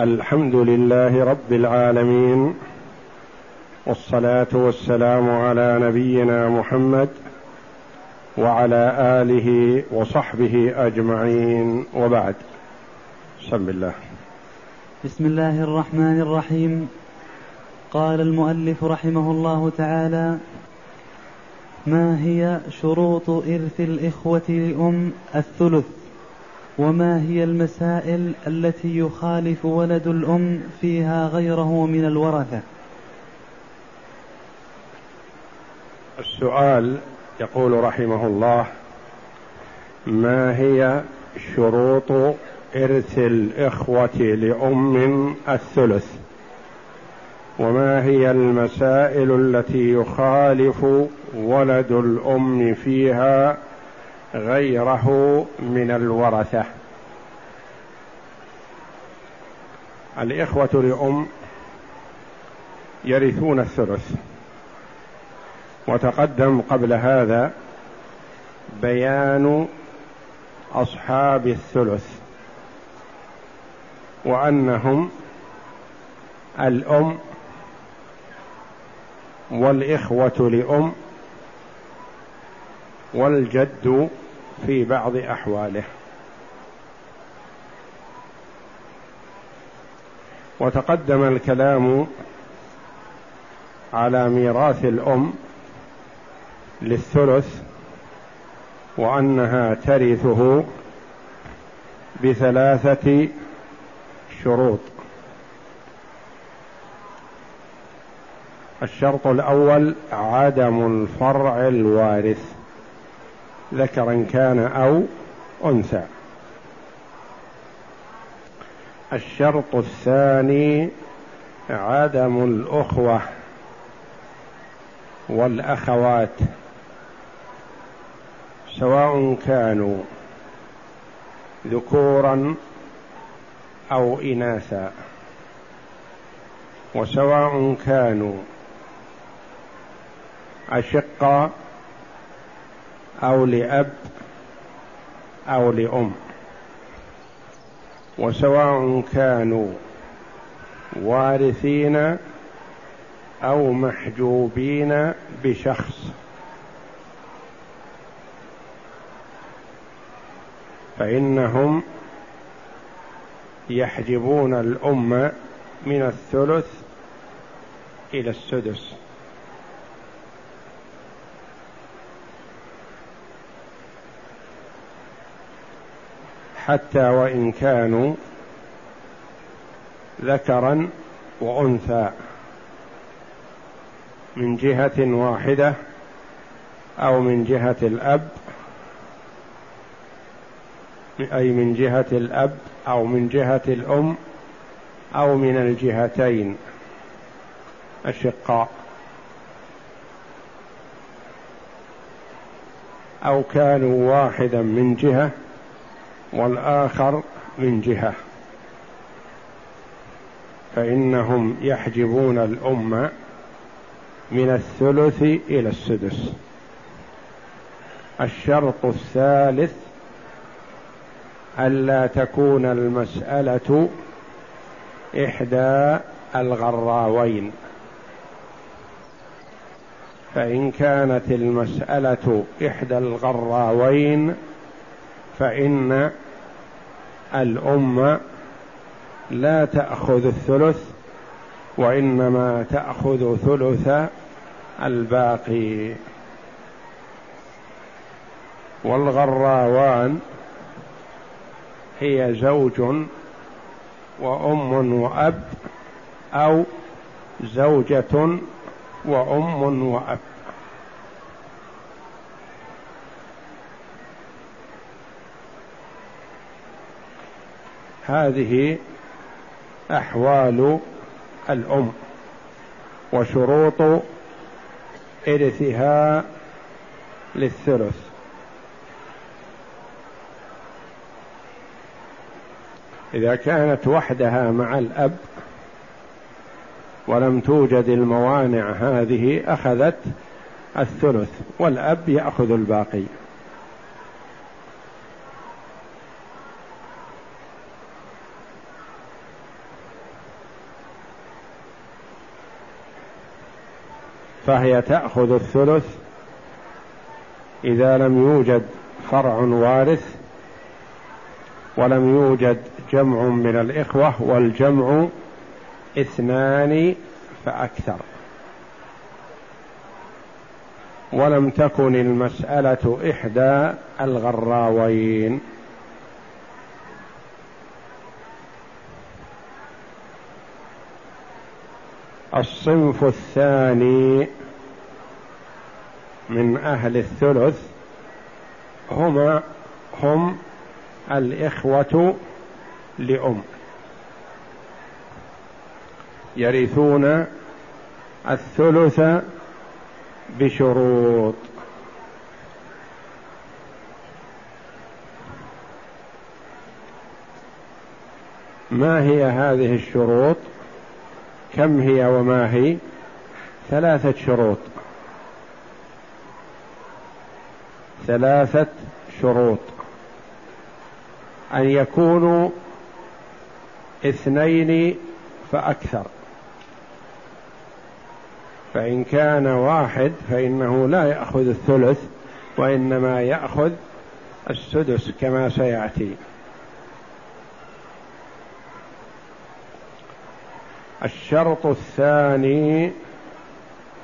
الحمد لله رب العالمين والصلاة والسلام على نبينا محمد وعلى آله وصحبه أجمعين. وبعد بسم الله. بسم الله الرحمن الرحيم. قال المؤلف رحمه الله تعالى ما هي شروط إرث الإخوة لام الثلث؟ وما هي المسائل التي يخالف ولد الأم فيها غيره من الورثة؟ السؤال يقول رحمه الله ما هي شروط إرث الإخوة لأم الثلث؟ وما هي المسائل التي يخالف ولد الأم فيها غيره من الورثة. الإخوة لأم يرثون الثلث وتقدم قبل هذا بيان أصحاب الثلث وأنهم الأم والإخوة لأم والجد في بعض أحواله. وتقدم الكلام على ميراث الأم للثلث وأنها ترثه بثلاثة شروط. الشرط الأول عدم الفرع الوارث. ذكرا كان أو أنثى. الشرط الثاني عدم الأخوة والأخوات سواء كانوا ذكورا أو إناثا وسواء كانوا اشقا أو لأب أو لأم. وسواء كانوا وارثين أو محجوبين بشخص. فإنهم يحجبون الأم من الثلث إلى السدس. حتى وإن كانوا ذكرا وأنثى. من جهة واحدة أو من جهة الأب أي من جهة الأب أو من جهة الأم أو من الجهتين. الشقاء أو كانوا واحدا من جهة والآخر من جهة. فإنهم يحجبون الأمة من الثلث إلى السدس. الشرط الثالث ألا تكون المسألة إحدى الغراوين. فإن كانت المسألة إحدى الغراوين فإن الأم لا تأخذ الثلث وإنما تأخذ ثلث الباقي. والغراوان هي زوج وأم وأب أو زوجة وأم وأب. هذه أحوال الأم وشروط إرثها للثلث. إذا كانت وحدها مع الأب ولم توجد الموانع هذه أخذت الثلث والأب يأخذ الباقي. فهي تأخذ الثلث إذا لم يوجد فرع وارث ولم يوجد جمع من الإخوة والجمع اثنان فأكثر. ولم تكن المسألة إحدى الغراوين. الصنف الثاني من أهل الثلث هما هم الإخوة لأم. يرثون الثلث بشروط. ما هي هذه الشروط؟ كم هي وما هي؟ ثلاثة شروط. ثلاثة شروط. أن يكونوا اثنين فأكثر. فإن كان واحد فإنه لا يأخذ الثلث وإنما يأخذ السدس كما سيأتي. الشرط الثاني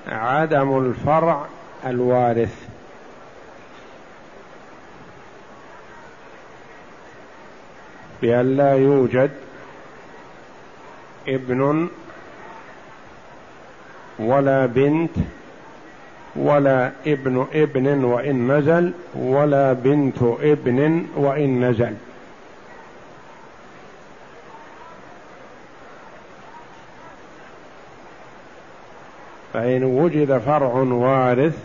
عدم الفرع الوارث. بأن لا يوجد ابن ولا بنت ولا ابن ابن وإن نزل ولا بنت ابن وإن نزل. فإن وجد فرع وارث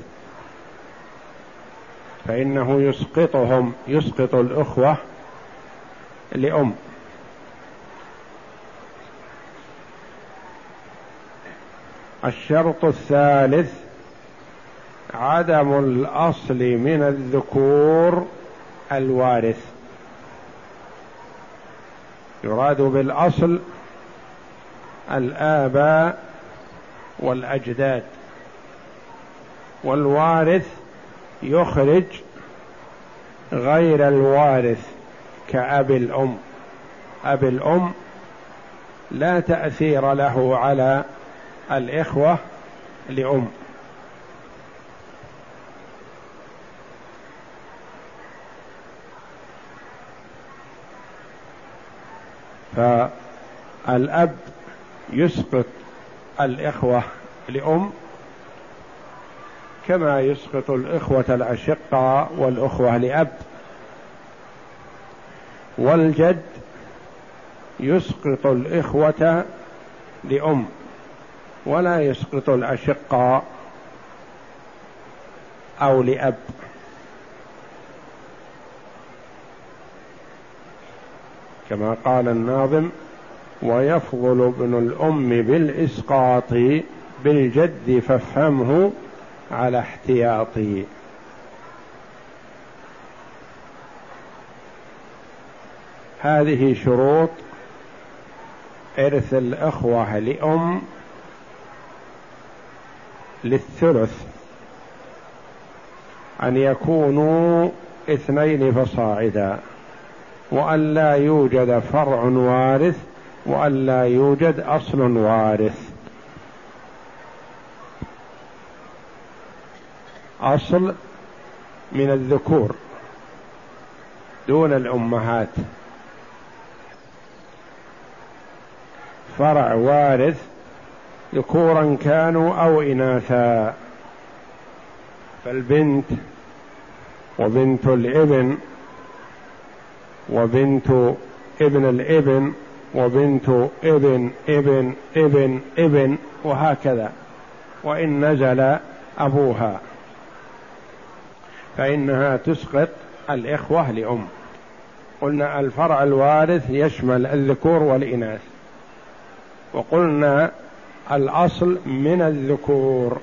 فإنه يسقطهم يسقط الأخوة لأم. الشرط الثالث عدم الأصل من الذكور الوارث. يراد بالأصل الآباء والأجداد. والوارث يخرج غير الوارث كأب الأم. أب الأم لا تأثير له على الإخوة لأم. فالأب يسقط الإخوة لأم كما يسقط الإخوة الأشقاء والأخوة لأب. والجد يسقط الإخوة لأم ولا يسقط الأشقاء أو لأب. كما قال الناظم ويفضل ابن الأم بالإسقاط بالجد فافهمه على احتياطي. هذه شروط إرث الأخوة لأم للثلث أن يكونوا اثنين فصاعدا وأن لا يوجد فرع وارث وأن لا يوجد أصل وارث. أصل من الذكور دون الأمهات. فرع وارث ذكورا كانوا أو إناثا. فالبنت وبنت الابن وبنت ابن الابن وبنت ابن ابن ابن ابن وهكذا. وإن نزل أبوها. فإنها تسقط الإخوة لأم. قلنا الفرع الوارث يشمل الذكور والإناث. وقلنا الأصل من الذكور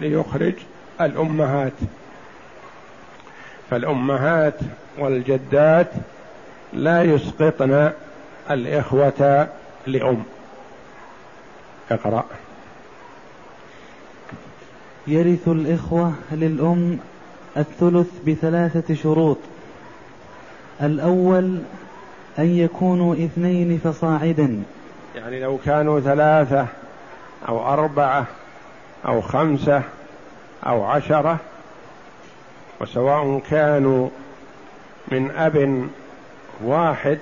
ليخرج الأمهات. فالأمهات والجدات لا يسقطن الإخوة لأم. اقرأ. يرث الإخوة للأم الثلث بثلاثة شروط. الأول أن يكونوا اثنين فصاعدا. يعني لو كانوا ثلاثة أو أربعة أو خمسة أو عشرة وسواء كانوا من أب واحد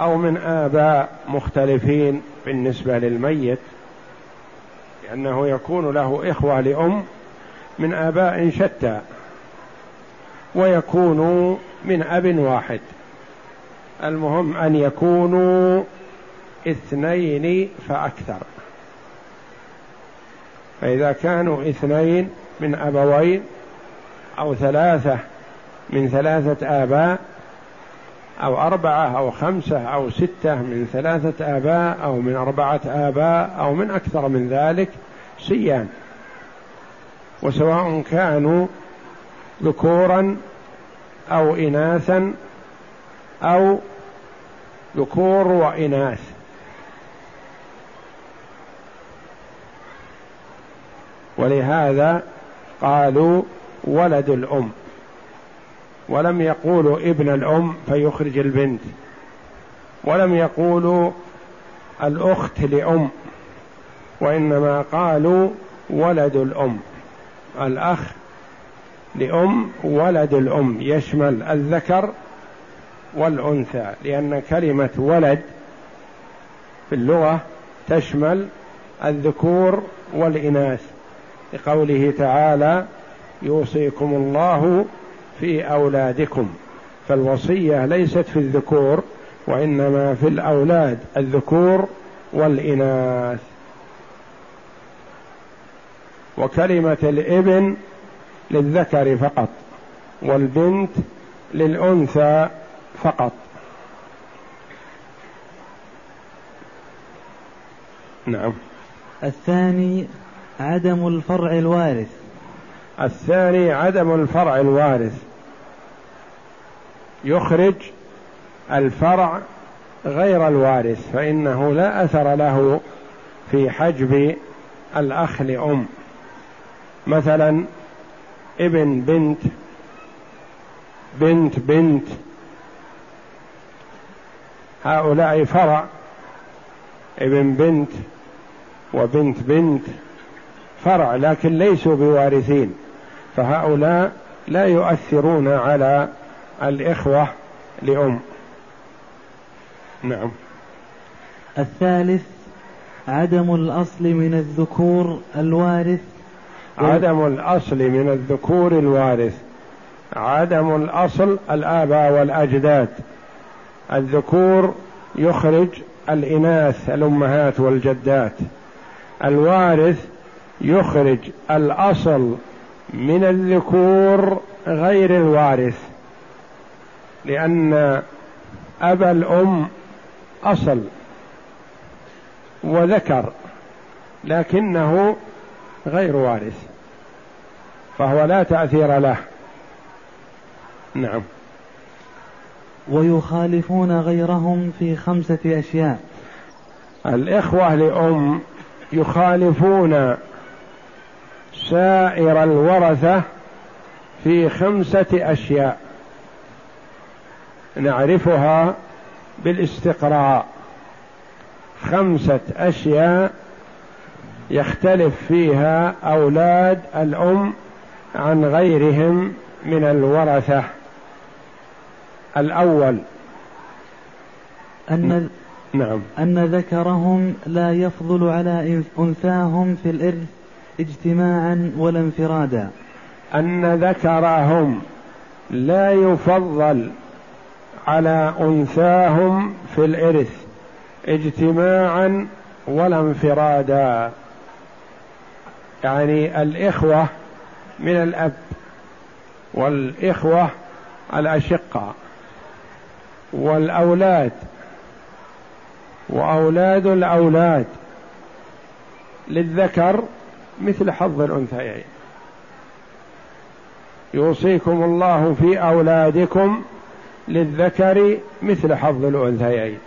أو من آباء مختلفين بالنسبة للميت لأنه يكون له إخوة لأم من آباء شتى ويكون من أب واحد. المهم أن يكونوا اثنين فأكثر. فإذا كانوا اثنين من أبوين أو ثلاثة من ثلاثة آباء أو أربعة أو خمسة أو ستة من ثلاثة آباء أو من أربعة آباء أو من أكثر من ذلك سيان وسواء كانوا ذكورا أو إناثا أو ذكور وإناث. ولهذا قالوا ولد الأم. ولم يقولوا ابن الأم فيخرج البنت. ولم يقولوا الأخت لأم وإنما قالوا ولد الأم. الأخ لأم ولد الأم. يشمل الذكر والأنثى لأن كلمة ولد في اللغة تشمل الذكور والإناث. لقوله تعالى يوصيكم الله في أولادكم فالوصية ليست في الذكور وإنما في الأولاد الذكور والإناث. وكلمة الإبن للذكر فقط والبنت للأنثى فقط. نعم. الثاني عدم الفرع الوارث. الثاني عدم الفرع الوارث. يخرج الفرع غير الوارث فإنه لا أثر له في حجب الأخ لأم. مثلا ابن بنت بنت بنت هؤلاء فرع ابن بنت وبنت بنت فرع لكن ليسوا بوارثين فهؤلاء لا يؤثرون على الإخوة لأم. نعم. الثالث عدم الأصل من الذكور الوارث. عدم الأصل من الذكور الوارث. عدم الأصل الآباء والأجداد. الذكور يخرج الإناث الأمهات والجدات. الوارث يخرج الأصل من الذكور غير الوارث. لأن أبا الأم أصل وذكر لكنه غير وارث فهو لا تأثير له. نعم. ويخالفون غيرهم في خمسة أشياء. الإخوة لأم يخالفون سائر الورثة في خمسة أشياء. نعرفها بالاستقراء. خمسة أشياء يختلف فيها أولاد الأم عن غيرهم من الورثة. الأول. أن نعم. أن ذكرهم لا يفضل على أنثاهم في الإرث اجتماعا ولا انفرادا. أن ذكرهم لا يفضل على أنثاهم في الإرث اجتماعا ولا انفرادا. يعني الإخوة من الأب والإخوة الأشقة والأولاد وأولاد الأولاد للذكر مثل حظ الأنثيين. يوصيكم الله في أولادكم للذكر مثل حظ الأنثيين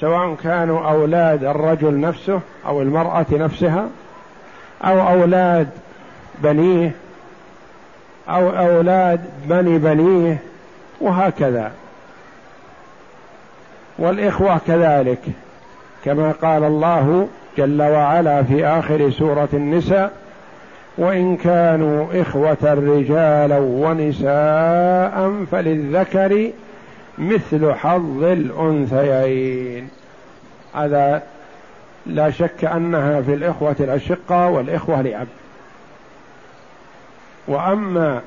سواء كانوا أولاد الرجل نفسه أو المرأة نفسها أو أولاد بنيه أو أولاد بني بنيه وهكذا. والإخوة كذلك كما قال الله جل وعلا في آخر سورة النساء وإن كانوا إخوة رجالا ونساء فللذكر مثل حظ الأنثيين. هذا لا شك أنها في الإخوة الأشقة والإخوة لأب. وأما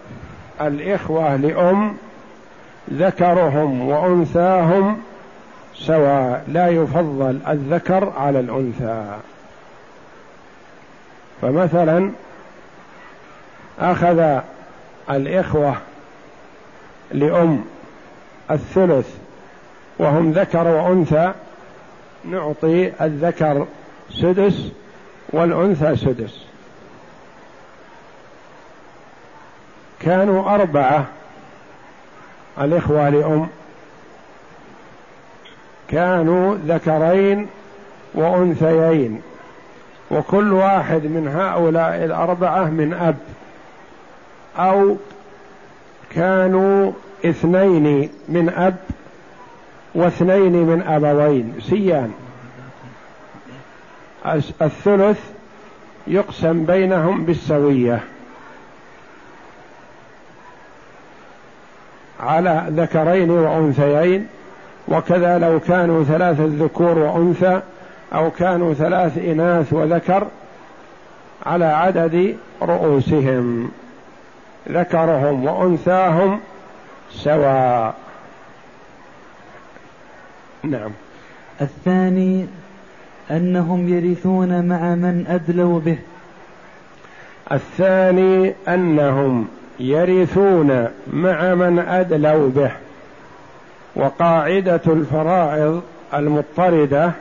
الإخوة لأم ذكرهم وأنثاهم سواء لا يفضل الذكر على الأنثى. فمثلا أخذ الإخوة لأم الثلث وهم ذكر وأنثى نعطي الذكر سدس والأنثى سدس. كانوا أربعة الإخوة لأم. كانوا ذكرين وأنثيين وكل واحد من هؤلاء الأربعة من أب. أو كانوا اثنين من أب واثنين من أبوين سيان. الثلث يقسم بينهم بالسوية. على ذكرين وأنثيين وكذا لو كانوا ثلاثة ذكور وأنثى أو كانوا ثلاث إناث وذكر على عدد رؤوسهم. ذكرهم وأنثاهم سواء. نعم. الثاني أنهم يرثون مع من أدلوا به. الثاني أنهم يرثون مع من أدلوا به. وقاعدة الفرائض المضطردة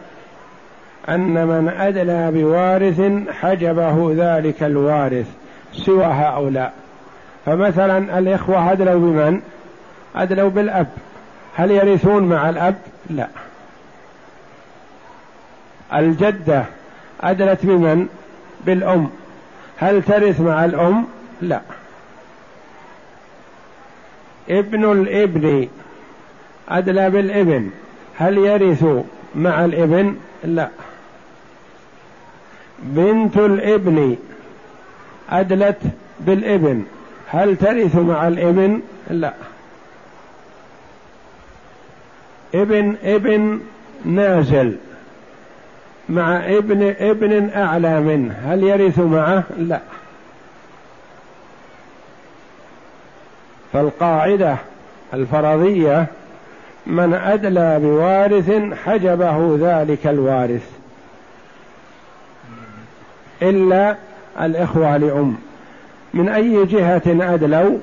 أن من أدلى بوارث حجبه ذلك الوارث سوى هؤلاء. فمثلا الإخوة أدلوا بمن؟ أدلوا بالأب هل يرثون مع الأب؟ لا الجدة أدلت بمن؟ بالأم هل ترث مع الأم؟ لا ابن الإبن أدلى بالإبن هل يرث مع الإبن؟ لا بنت الإبن أدلت بالإبن هل ترث مع الإبن؟ لا. إبن إبن نازل. مع إبن إبن أعلى منه. هل يرث معه؟ لا. فالقاعدة الفرضية من أدلى بوارث حجبه ذلك الوارث. إلا الإخوة لأم. من أي جهة أدلوا؟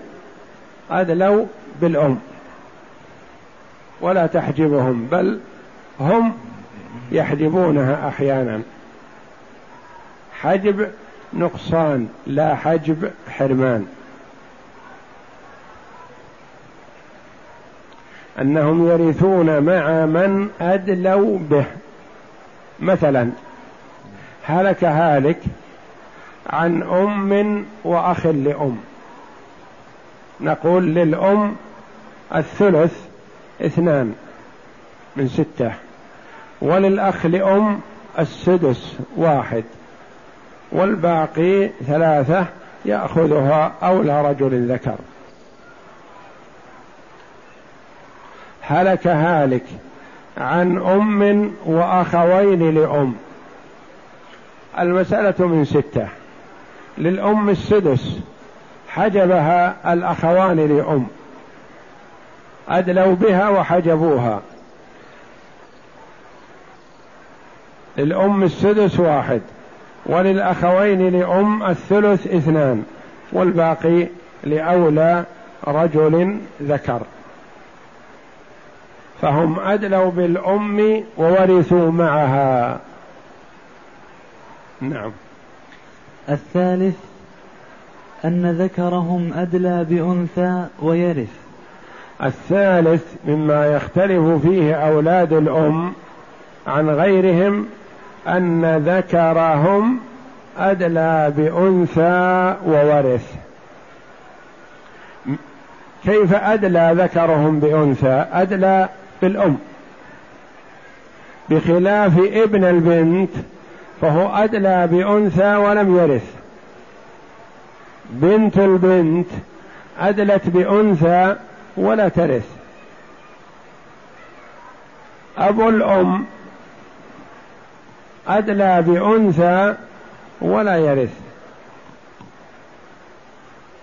أدلوا بالأم. ولا تحجبهم بل هم يحجبونها أحيانا. حجب نقصان لا حجب حرمان. أنهم يرثون مع من أدلوا به. مثلا هلك هالك عن أم وأخ لأم. نقول للأم الثلث اثنان من ستة وللأخ لأم السدس واحد والباقي ثلاثة يأخذها اولى رجل ذكر. هلك هالك عن أم وأخوين لأم. المسألة من ستة. للأم السدس حجبها الأخوان لأم. أدلوا بها وحجبوها. للأم السدس واحد وللأخوين لأم الثلث اثنان والباقي لأولى رجل ذكر. فهم أدلوا بالأم وورثوا معها. نعم. الثالث أن ذكرهم أدلى بأنثى ويرث. الثالث مما يختلف فيه أولاد الأم عن غيرهم أن ذكرهم أدلى بأنثى وورث. كيف أدلى ذكرهم بأنثى؟ أدلى بالأم. بخلاف ابن البنت فهو أدلى بأنثى ولم يرث. بنت البنت أدلت بأنثى ولا ترث. أبو الأم أدلى بأنثى ولا يرث.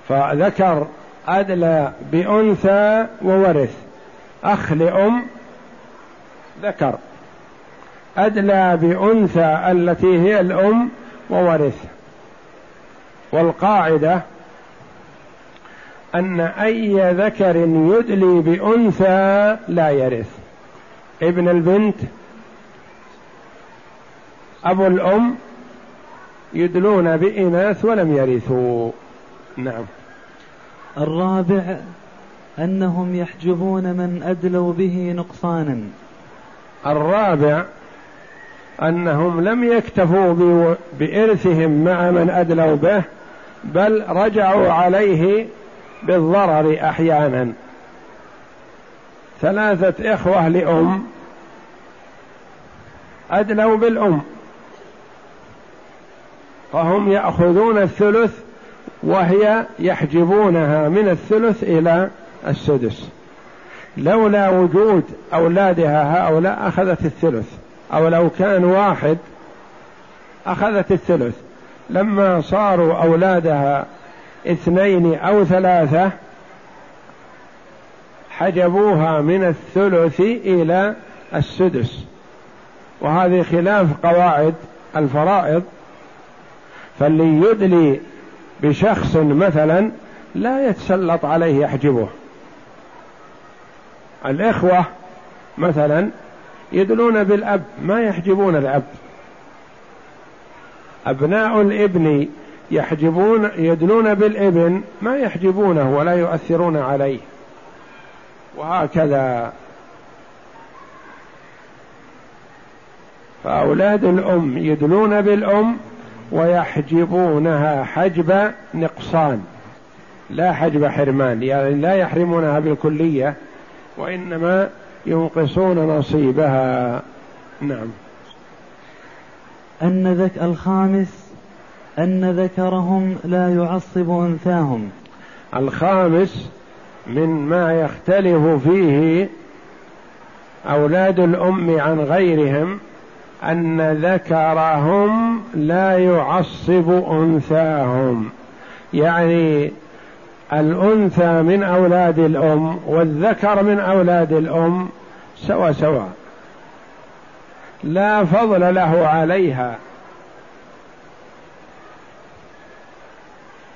فذكر أدلى بأنثى وورث. أخ لأم ذكر. أدلى بأنثى التي هي الأم وورث. والقاعدة أن أي ذكر يدلي بأنثى لا يرث. ابن البنت أبو الأم يدلون بإناث ولم يرثوا. نعم. الرابع أنهم يحجبون من أدلوا به نقصانا. الرابع أنهم لم يكتفوا بإرثهم مع من أدلوا به بل رجعوا عليه بالضرر أحيانا. ثلاثة إخوة لأم أدلوا بالأم فهم يأخذون الثلث وهي يحجبونها من الثلث إلى السدس. لولا وجود أولادها هؤلاء أخذت الثلث. أو لو كان واحد أخذت الثلث لما صاروا أولادها اثنين أو ثلاثة حجبوها من الثلث إلى السدس. وهذه خلاف قواعد الفرائض. فاللي يدلي بشخص مثلا لا يتسلط عليه يحجبه. الإخوة مثلا يدلون بالأب ما يحجبون الأب. أبناء الإبن يحجبون يدلون بالإبن ما يحجبونه ولا يؤثرون عليه. وهكذا. فأولاد الأم يدلون بالأم ويحجبونها حجب نقصان. لا حجب حرمان يعني لا يحرمونها بالكلية وإنما ينقصون نصيبها. نعم. أن ذك الخامس أن ذكرهم لا يعصب أنثاهم. الخامس من ما يختلف فيه أولاد الأم عن غيرهم أن ذكرهم لا يعصب أنثاهم. يعني الأنثى من أولاد الأم والذكر من أولاد الأم سوا سوا لا فضل له عليها.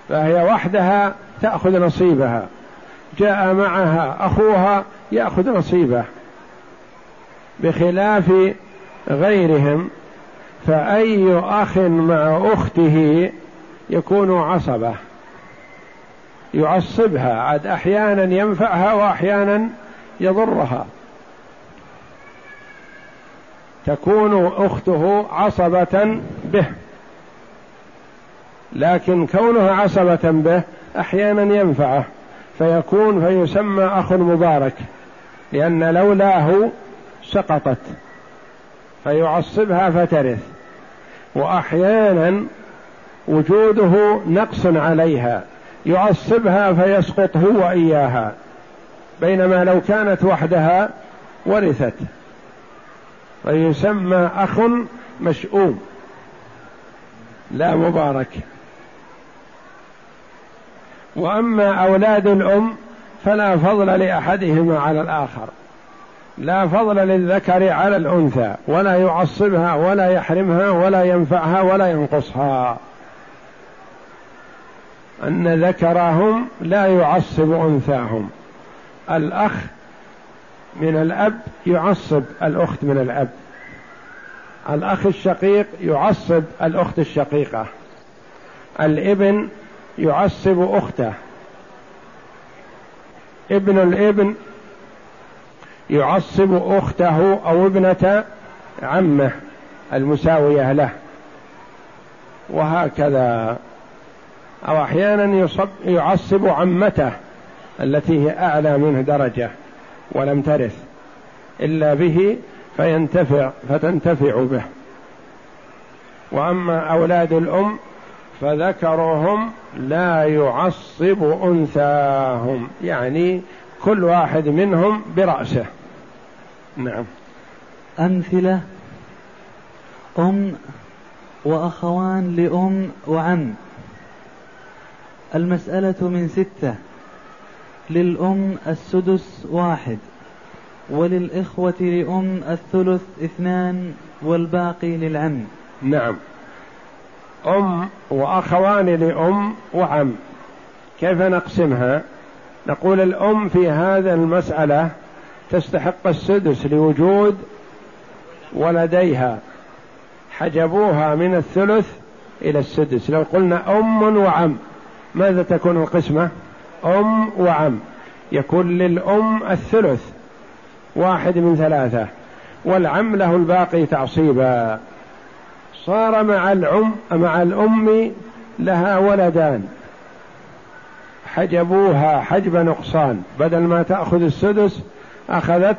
فهي وحدها تأخذ نصيبها. جاء معها أخوها يأخذ نصيبه. بخلاف غيرهم فأي أخ مع أخته يكون عصبة. يعصبها عاد أحيانا ينفعها وأحيانا يضرها. تكون أخته عصبة به. لكن كونها عصبة به أحيانا ينفعه فيكون فيسمى أخ مبارك لأن لولاه سقطت فيعصبها فترث. وأحيانا وجوده نقص عليها. يعصبها فيسقط هو واياها بينما لو كانت وحدها ورثت. فيسمى أخ مشؤوم لا مبارك. وأما أولاد الأم فلا فضل لأحدهما على الآخر لا فضل للذكر على الأنثى ولا يعصبها ولا يحرمها ولا ينفعها ولا ينقصها. أن ذكرهم لا يعصب أنثاهم. الأخ من الأب يعصب الأخت من الأب. الأخ الشقيق يعصب الأخت الشقيقة. الإبن يعصب أخته. ابن الإبن يعصب أخته أو ابنة عمه المساوية له. وهكذا أو أحيانا يصب يعصب عمته التي هي أعلى منه درجة ولم ترث. إلا به فينتفع فتنتفع به. وأما أولاد الأم فذكرهم لا يعصب أنثاهم يعني كل واحد منهم برأسه. نعم. أمثلة أم وأخوان لأم وعم. المسألة من ستة. للأم السدس واحد وللإخوة لأم الثلث اثنان والباقي للعم. نعم. أم وأخوان لأم وعم. كيف نقسمها؟ نقول الأم في هذا المسألة تستحق السدس لوجود ولديها. حجبوها من الثلث إلى السدس. لو قلنا أم وعم ماذا تكون القسمة؟ أم وعم. يكون للأم الثلث واحد من ثلاثة. والعم له الباقي تعصيبا. صار مع العم مع الأم لها ولدان. حجبوها حجب نقصان. بدل ما تأخذ السدس أخذت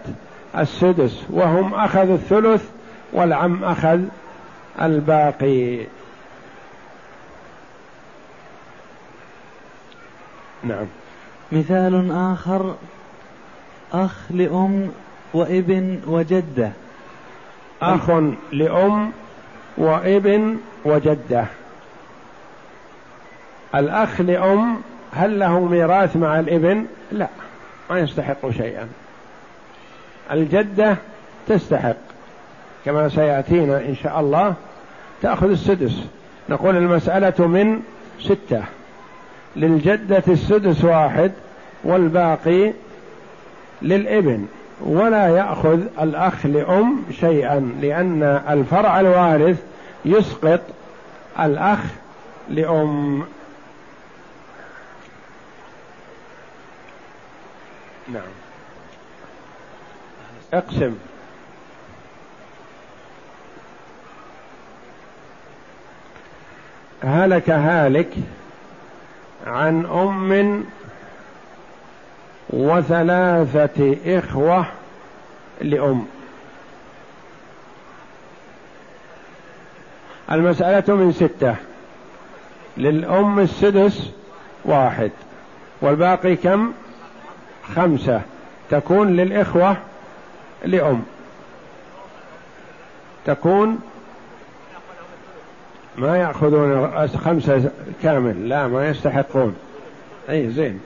السدس. وهم أخذوا الثلث والعم أخذ الباقي. نعم. مثال آخر أخ لأم وابن وجدة. أخ لأم وابن وجدة. الأخ لأم هل له ميراث مع الابن؟ لا ما يستحق شيئا. الجدة تستحق كما سيأتينا إن شاء الله تأخذ السدس. نقول المسألة من ستة. للجدة السدس واحد والباقي للإبن ولا يأخذ الأخ لأم شيئا لأن الفرع الوارث يسقط الأخ لأم. نعم. اقسم. هلك هالك عن أم وثلاثة إخوة لأم. المسألة من ستة. للأم السدس واحد والباقي كم؟ خمسة. تكون للإخوة لأم. تكون ما يأخذون خمسة كامل. لا ما يستحقون. أي زين.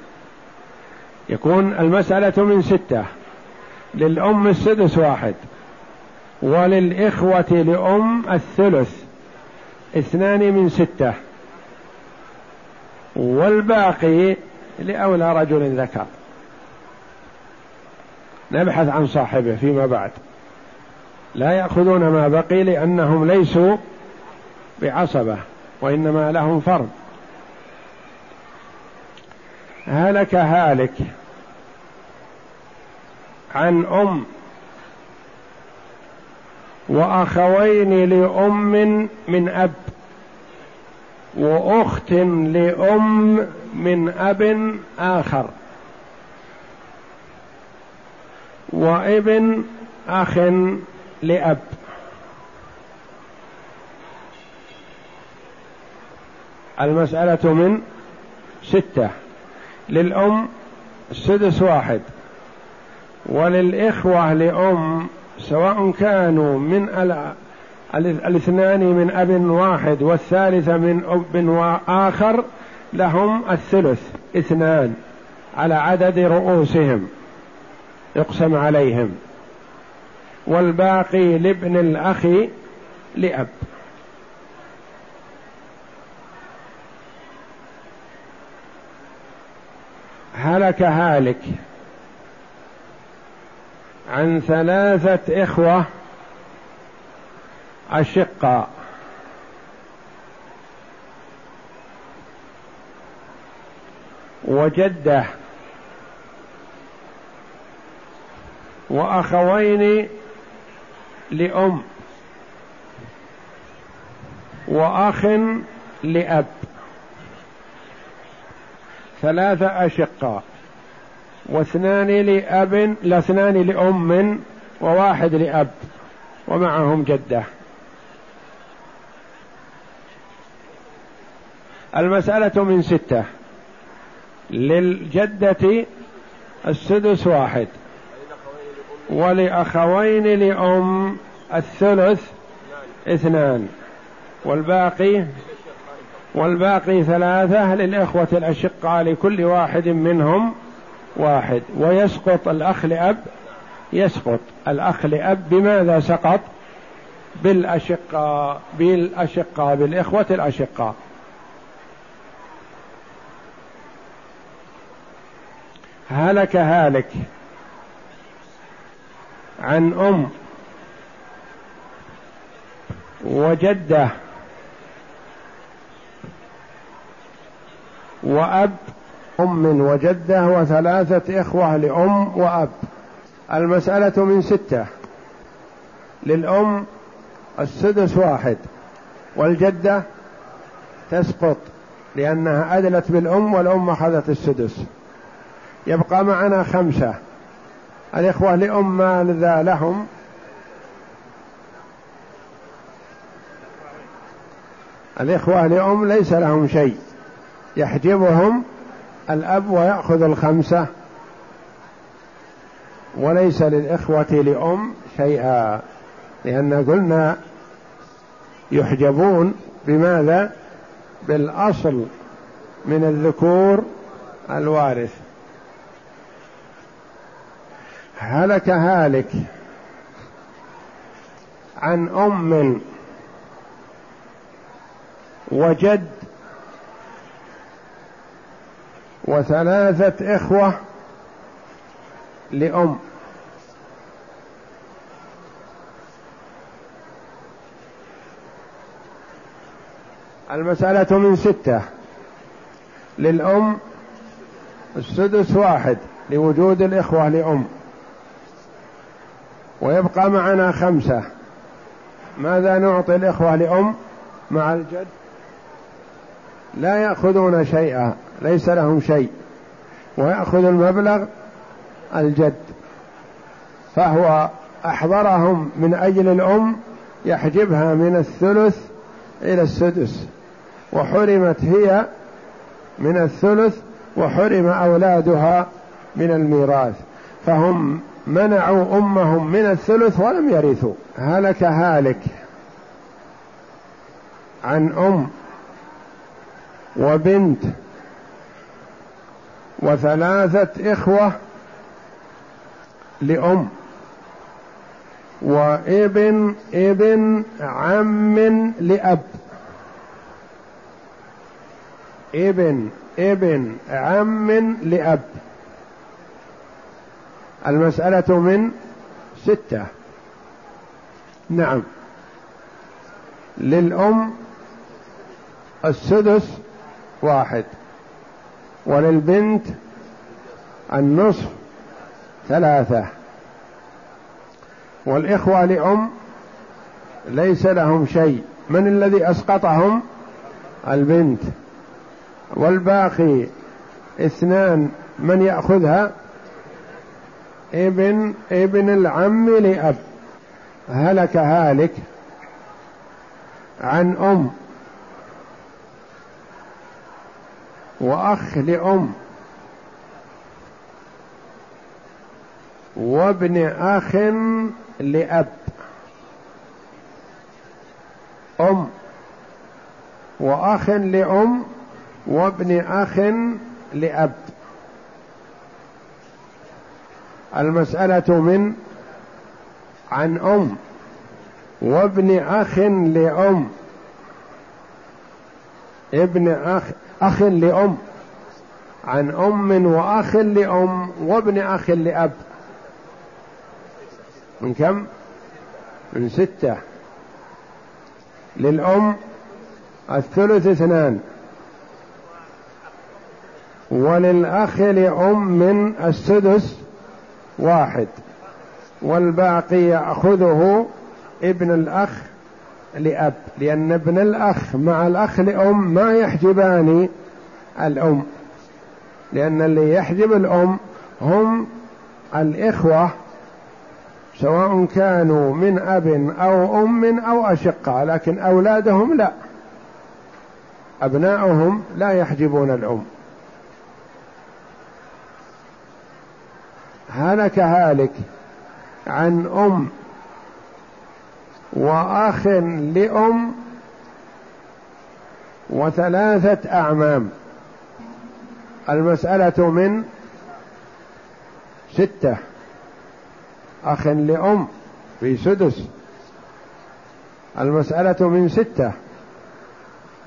يكون المسألة من ستة. للأم السدس واحد. وللإخوة لأم الثلث. اثنان من ستة. والباقي لأولى رجل ذكر. نبحث عن صاحبه فيما بعد. لا يأخذون ما بقي لأنهم ليسوا بعصبة وإنما لهم فرض. هلك هالك عن أم وأخوين لأم من أب وأخت لأم من أب آخر وابن أخ لأب. المسألة من ستة. للأم السدس واحد. وللإخوة لأم سواء كانوا من الاثنان من أب واحد والثالث من أب آخر لهم الثلث اثنان على عدد رؤوسهم يقسم عليهم. والباقي لابن الأخ لأب. هلك هالك عن ثلاثة إخوة أشقاء. وجدة. وأخوين لأم. وأخ لأب. ثلاثة أشقاء واثنان لأب لاثنان لأم وواحد لأب ومعهم جدة. المسألة من ستة. للجدة السدس واحد. ولأخوين لأم الثلث اثنان. والباقي والباقي ثلاثة للإخوة الأشقاء لكل واحد منهم واحد. ويسقط الأخ لأب يسقط الأخ لأب بماذا سقط؟ بالأشقاء بالأشقاء بالإخوة الأشقاء. هلك هالك عن أم وجده وأب أم وجدة وثلاثة إخوة لأم وأب. المسألة من ستة. للأم السدس واحد والجدة تسقط لأنها أدلت بالأم والأم أخذت السدس. يبقى معنا خمسة. الإخوة لأم ماذا لهم؟ الإخوة لأم ليس لهم شيء. يحجبهم الأب ويأخذ الخمسة. وليس للإخوة لأم شيئا لأن قلنا يحجبون بماذا؟ بالأصل من الذكور الوارث. هلك هالك عن أم وجد وثلاثة إخوة لأم. المسألة من ستة. للأم السدس واحد لوجود الإخوة لأم. ويبقى معنا خمسة. ماذا نعطي الإخوة لأم مع الجد؟ لا يأخذون شيئا. ليس لهم شيء. ويأخذ المبلغ الجد. فهو أحضرهم من أجل الأم يحجبها من الثلث إلى السدس. وحرمت هي من الثلث وحرم أولادها من الميراث. فهم منعوا أمهم من الثلث ولم يرثوا. هلك هالك عن أم وبنت وثلاثة إخوة لأم وابن ابن عم لأب. ابن ابن عم لأب. المسألة من ستة. نعم. للأم السدس واحد. وللبنت النصف ثلاثة. والإخوة لأم ليس لهم شيء. من الذي أسقطهم؟ البنت. والباقي اثنان من يأخذها؟ ابن ابن العم لأب. هلك هالك عن أم. وأخ لأم وابن أخ لأب. أم. وأخ لأم وابن أخ لأب. المسألة من عن أم. وابن أخ لأم. ابن أخ أخ لأم. عن أم وأخ لأم وابن أخ لأب. من كم؟ من ستة. للأم الثلث اثنان. وللأخ لأم من السدس واحد. والباقي يأخذه ابن الأخ لأب لأن ابن الأخ مع الأخ لأم ما يحجبان الأم. لأن اللي يحجب الأم هم الإخوة سواء كانوا من أب أو أم أو أشقة لكن أولادهم لا. أبناؤهم لا يحجبون الأم. هلك هالك عن أم وأخ لأم وثلاثة أعمام. المسألة من ستة. أخ لأم في سدس. المسألة من ستة.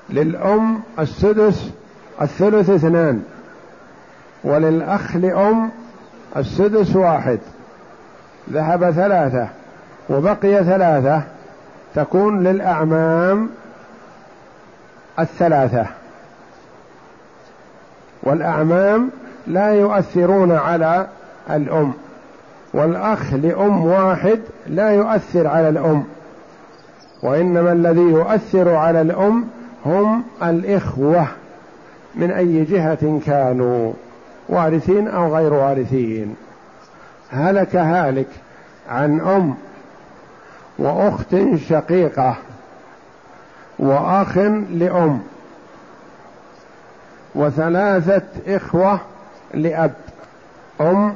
للأم السدس الثلث اثنان. وللأخ لأم السدس واحد. ذهب ثلاثة وبقي ثلاثة. تكون للأعمام الثلاثة. والأعمام لا يؤثرون على الأم. والأخ لأم واحد لا يؤثر على الأم. وإنما الذي يؤثر على الأم هم الإخوة. من أي جهة كانوا؟ وارثين أو غير وارثين؟ هلك هالك عن أم. وأخت شقيقة وأخ لأم وثلاثة إخوة لأب أم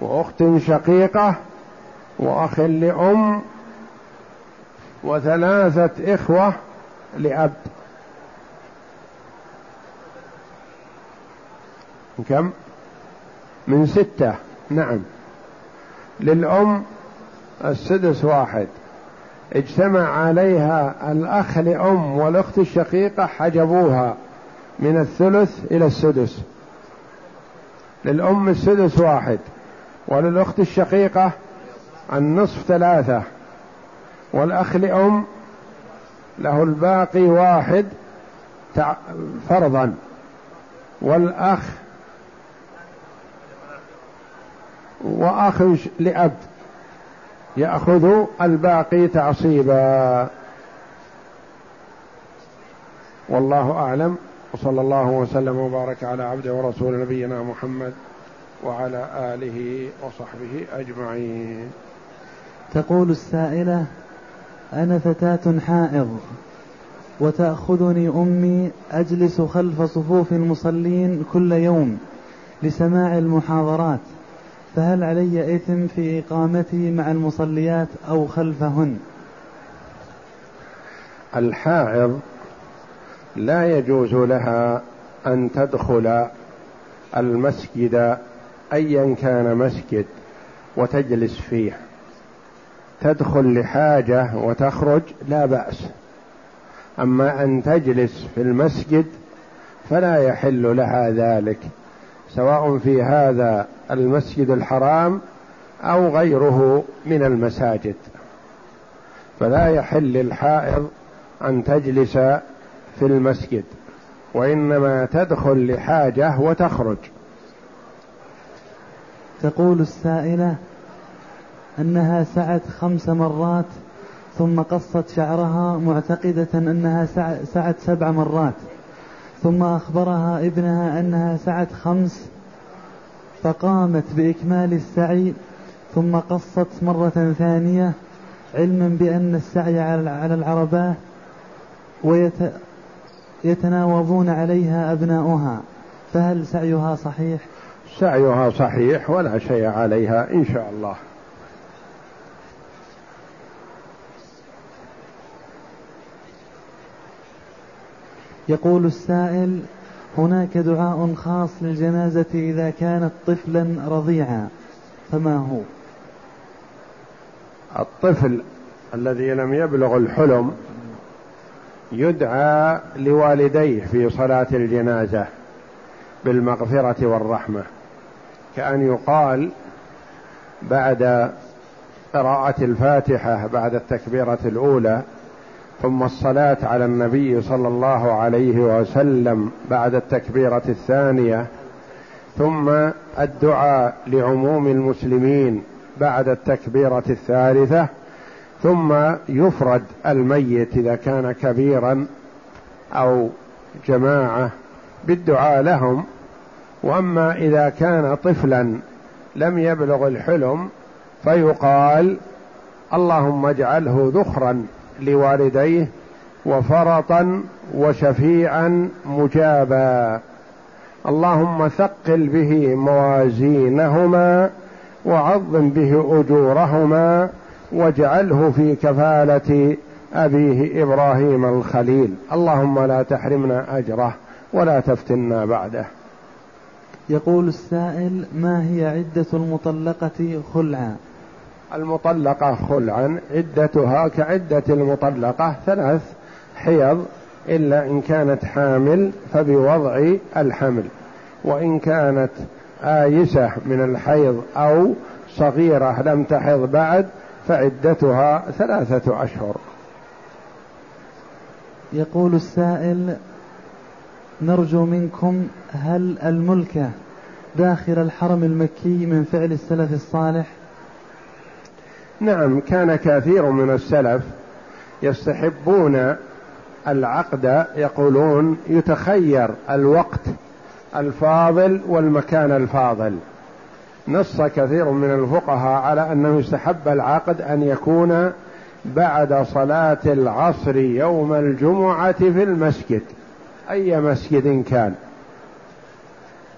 وأخت شقيقة وأخ لأم وثلاثة إخوة لأب. كم؟ من ستة نعم. للأم السدس واحد. اجتمع عليها الأخ لأم والأخت الشقيقة حجبوها من الثلث إلى السدس. للأم السدس واحد وللأخت الشقيقة النصف ثلاثة. والأخ لأم له الباقي واحد فرضا. والأخ وأخ لأب. يأخذ الباقي تعصيبا. والله أعلم. وصلى الله وسلم وبارك على عبده ورسول نبينا محمد وعلى آله وصحبه أجمعين. تقول السائلة أنا فتاة حائض وتأخذني أمي أجلس خلف صفوف المصلين كل يوم لسماع المحاضرات. فهل علي إثم في إقامتي مع المصليات أو خلفهن؟ الحائض لا يجوز لها أن تدخل المسجد أيا كان مسجد وتجلس فيه. تدخل لحاجة وتخرج لا بأس. أما أن تجلس في المسجد فلا يحل لها ذلك. سواء في هذا المسجد الحرام أو غيره من المساجد. فلا يحل للحائض أن تجلس في المسجد وإنما تدخل لحاجة وتخرج. تقول السائلة أنها سعت خمس مرات ثم قصت شعرها معتقدة أنها سعت سبع مرات. ثم أخبرها ابنها أنها سعت خمس فقامت بإكمال السعي ثم قصت مرة ثانية علما بأن السعي على العربات ويتناوبون عليها أبناؤها فهل سعيها صحيح؟ سعيها صحيح ولا شيء عليها إن شاء الله يقول السائل هناك دعاء خاص للجنازة إذا كانت طفلا رضيعا فما هو؟ الطفل الذي لم يبلغ الحلم يدعى لوالديه في صلاة الجنازة بالمغفرة والرحمة كأن يقال بعد قراءة الفاتحة بعد التكبيرة الأولى ثم الصلاة على النبي صلى الله عليه وسلم بعد التكبيرة الثانية ثم الدعاء لعموم المسلمين بعد التكبيرة الثالثة ثم يفرد الميت إذا كان كبيرا أو جماعة بالدعاء لهم وأما إذا كان طفلا لم يبلغ الحلم فيقال اللهم اجعله ذخرا لوالديه وفرطا وشفيعا مجابا. اللهم ثقل به موازينهما وعظم به أجورهما واجعله في كفالة أبيه إبراهيم الخليل. اللهم لا تحرمنا أجره ولا تفتنا بعده. يقول السائل ما هي عدة المطلقة خلعا؟ المطلقة خلعا عدتها كعدة المطلقة ثلاث حيض إلا إن كانت حامل فبوضع الحمل. وإن كانت آيسة من الحيض أو صغيرة لم تحض بعد فعدتها ثلاثة أشهر. يقول السائل نرجو منكم هل الملكة داخل الحرم المكي من فعل السلف الصالح؟ نعم كان كثير من السلف يستحبون العقد يقولون يتخير الوقت الفاضل والمكان الفاضل. نص كثير من الفقهاء على أنه يستحب العقد أن يكون بعد صلاة العصر يوم الجمعة في المسجد. أي مسجد كان؟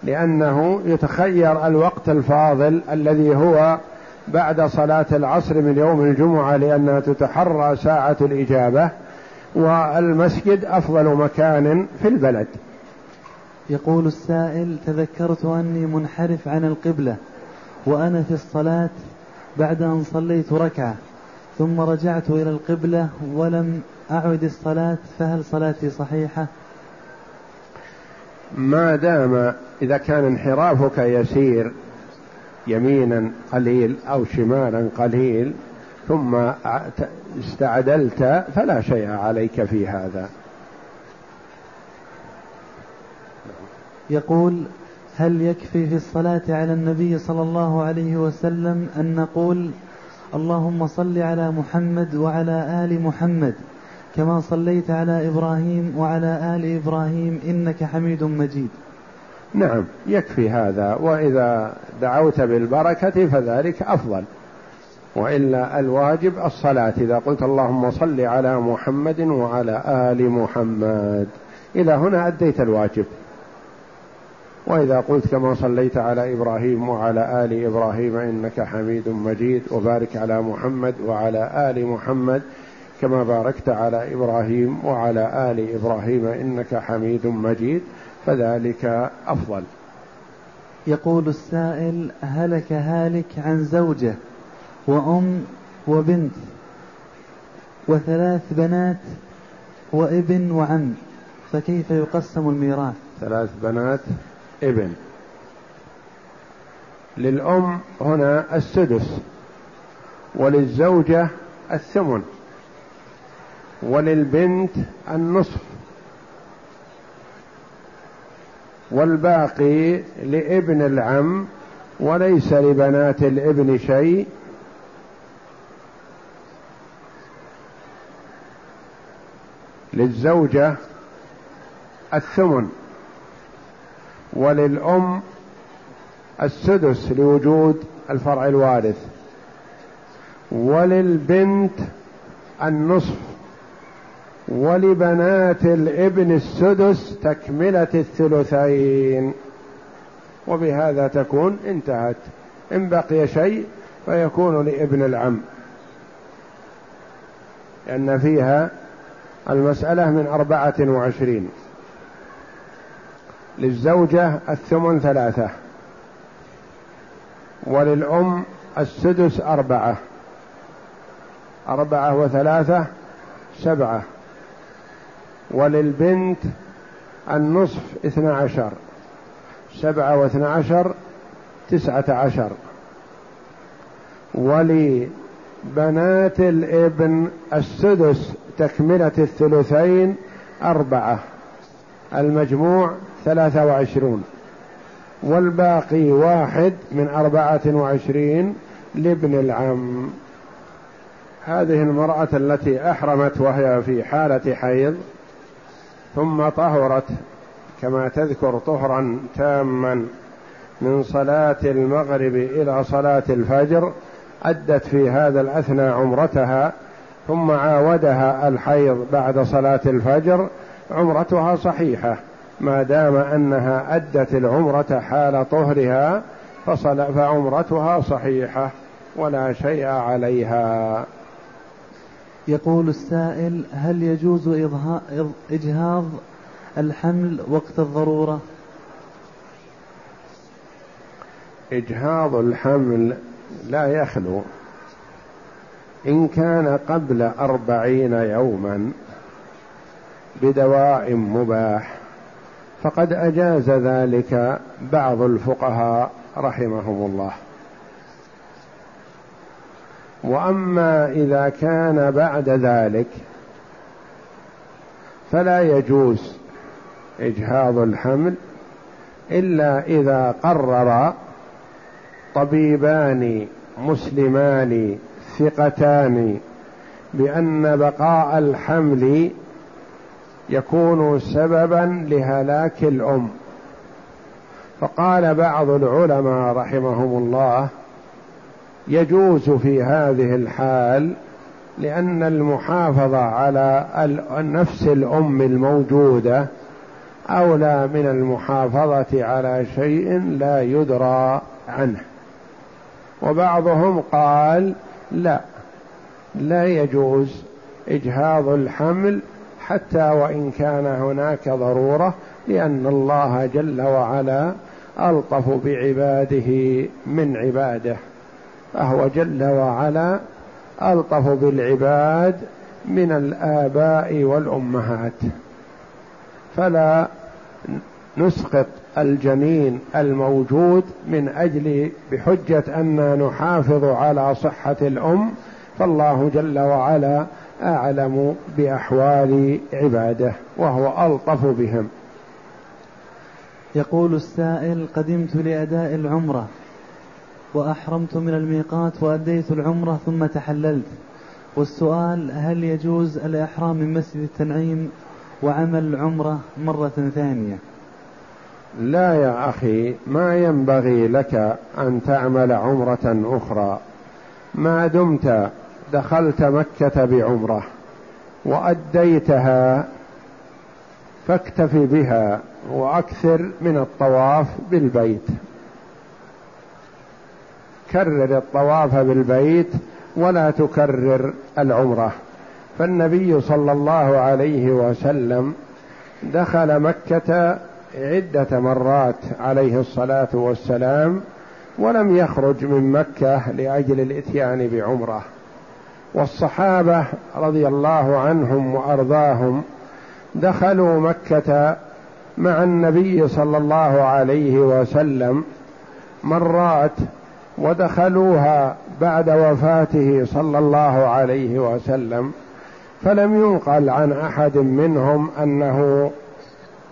لأنه يتخير الوقت الفاضل الذي هو بعد صلاة العصر من يوم الجمعة لأنها تتحرى ساعة الإجابة والمسجد أفضل مكان في البلد يقول السائل تذكرت أني منحرف عن القبلة وأنا في الصلاة بعد أن صليت ركعة ثم رجعت إلى القبلة ولم أعد الصلاة فهل صلاتي صحيحة؟ ما دام إذا كان انحرافك يسير يمينا قليل أو شمالا قليل ثم استعدلت فلا شيء عليك في هذا. يقول هل يكفي في الصلاة على النبي صلى الله عليه وسلم أن نقول اللهم صل على محمد وعلى آل محمد كما صليت على إبراهيم وعلى آل إبراهيم إنك حميد مجيد؟ نعم يكفي هذا. وإذا دعوت بالبركة فذلك أفضل. وإلا الواجب الصلاة إذا قلت اللهم صل على محمد وعلى آل محمد. إلى هنا أديت الواجب. وإذا قلت كما صليت على إبراهيم وعلى آل إبراهيم إنك حميد مجيد وبارك على محمد وعلى آل محمد كما باركت على إبراهيم وعلى آل إبراهيم إنك حميد مجيد. فذلك أفضل. يقول السائل هلك هالك عن زوجة وأم وبنت وثلاث بنات وابن وعم فكيف يقسم الميراث؟ ثلاث بنات ابن. للأم هنا السدس وللزوجة الثمن وللبنت النصف. والباقي لابن العم وليس لبنات الابن شيء. للزوجة الثمن وللأم السدس لوجود الفرع الوارث وللبنت النصف ولبنات الابن السدس تكملة الثلثين. وبهذا تكون انتهت. إن بقي شيء فيكون لابن العم. لأن فيها المسألة من أربعة وعشرين. للزوجة الثمن ثلاثة. وللأم السدس أربعة. أربعة وثلاثة سبعة. وللبنت النصف اثنى عشر. سبعة واثنى عشر تسعة عشر. ولبنات الابن السدس تكملة الثلثين أربعة. المجموع ثلاثة وعشرون. والباقي واحد من أربعة وعشرين لابن العم. هذه المرأة التي أحرمت وهي في حالة حيض ثم طهرت كما تذكر طهرا تاما من صلاة المغرب إلى صلاة الفجر أدت في هذا الأثنى عمرتها ثم عاودها الحيض بعد صلاة الفجر عمرتها صحيحة ما دام أنها أدت العمرة حال طهرها فعمرتها صحيحة ولا شيء عليها. يقول السائل هل يجوز إجهاض الحمل وقت الضرورة؟ إجهاض الحمل لا يخلو. إن كان قبل أربعين يوما بدواء مباح فقد أجاز ذلك بعض الفقهاء رحمهم الله. وأما إذا كان بعد ذلك فلا يجوز إجهاض الحمل إلا إذا قرر طبيبان مسلمان ثقتان بأن بقاء الحمل يكون سببا لهلاك الأم. فقال بعض العلماء رحمهم الله يجوز في هذه الحال لأن المحافظة على نفس الأم الموجودة أولى من المحافظة على شيء لا يدرى عنه. وبعضهم قال لا لا يجوز إجهاض الحمل حتى وإن كان هناك ضرورة لأن الله جل وعلا ألطف بعباده من عباده. فهو جل وعلا ألطف بالعباد من الآباء والأمهات. فلا نسقط الجنين الموجود من أجل بحجة ان نحافظ على صحة الأم فالله جل وعلا أعلم بأحوال عباده وهو ألطف بهم. يقول السائل قدمت لأداء العمرة وأحرمت من الميقات وأديت العمرة ثم تحللت. والسؤال هل يجوز الإحرام من مسجد التنعيم وعمل العمرة مرة ثانية؟ لا يا أخي ما ينبغي لك أن تعمل عمرة أخرى. ما دمت دخلت مكة بعمرة وأديتها فاكتف بها وأكثر من الطواف بالبيت. كرر الطواف بالبيت ولا تكرر العمرة. فالنبي صلى الله عليه وسلم دخل مكة عدة مرات عليه الصلاة والسلام ولم يخرج من مكة لأجل الإتيان بعمرة. والصحابة رضي الله عنهم وأرضاهم دخلوا مكة مع النبي صلى الله عليه وسلم مرات ودخلوها بعد وفاته صلى الله عليه وسلم فلم ينقل عن أحد منهم أنه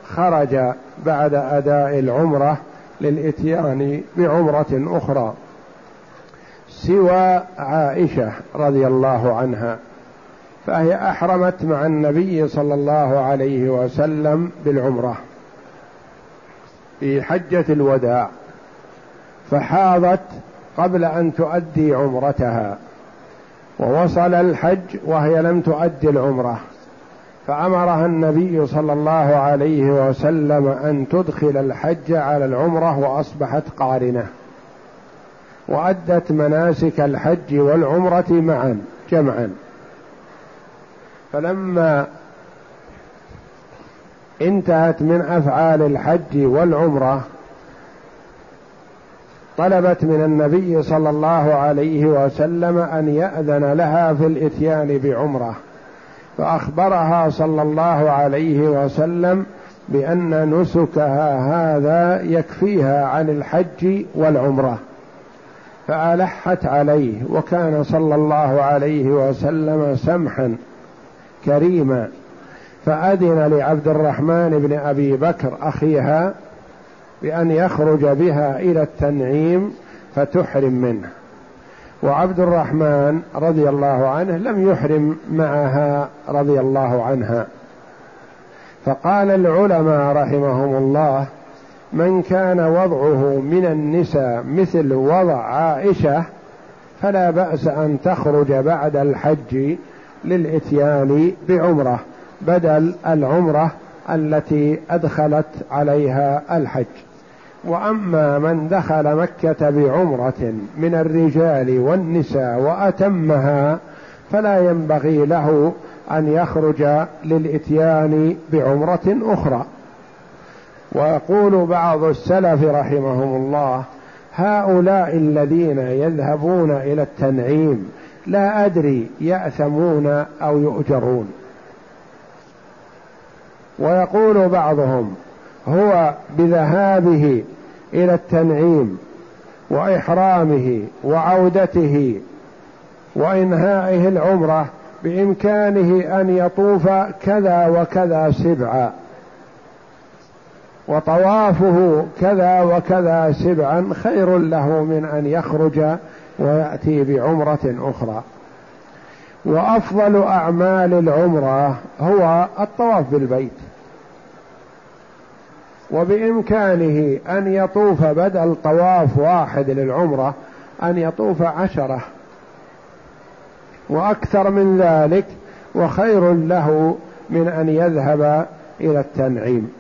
خرج بعد أداء العمرة للإتيان بعمرة أخرى سوى عائشة رضي الله عنها فهي أحرمت مع النبي صلى الله عليه وسلم بالعمرة في حجة الوداع فحاضت قبل أن تؤدي عمرتها. ووصل الحج وهي لم تؤدي العمرة. فأمرها النبي صلى الله عليه وسلم أن تدخل الحج على العمرة وأصبحت قارنة. وأدت مناسك الحج والعمرة معا جمعا. فلما انتهت من أفعال الحج والعمرة طلبت من النبي صلى الله عليه وسلم أن يأذن لها في الإتيان بعمرة فأخبرها صلى الله عليه وسلم بأن نسكها هذا يكفيها عن الحج والعمرة فألحت عليه وكان صلى الله عليه وسلم سمحا كريما فأذن لعبد الرحمن بن أبي بكر أخيها بأن يخرج بها إلى التنعيم فتحرم منه. وعبد الرحمن رضي الله عنه لم يحرم معها رضي الله عنها. فقال العلماء رحمهم الله من كان وضعه من النساء مثل وضع عائشة فلا بأس أن تخرج بعد الحج للإتيان بعمرة بدل العمرة التي أدخلت عليها الحج. وأما من دخل مكة بعمرة من الرجال والنساء وأتمها فلا ينبغي له أن يخرج للإتيان بعمرة أخرى. ويقول بعض السلف رحمهم الله هؤلاء الذين يذهبون إلى التنعيم لا أدري يأثمون أو يؤجرون. ويقول بعضهم هو بذهابه إلى التنعيم وإحرامه وعودته وإنهائه العمرة بإمكانه أن يطوف كذا وكذا سبعا وطوافه كذا وكذا سبعا خير له من أن يخرج ويأتي بعمرة أخرى. وأفضل أعمال العمرة هو الطواف بالبيت. وبإمكانه أن يطوف بدل طواف واحد للعمرة أن يطوف عشرة. وأكثر من ذلك وخير له من أن يذهب إلى التنعيم.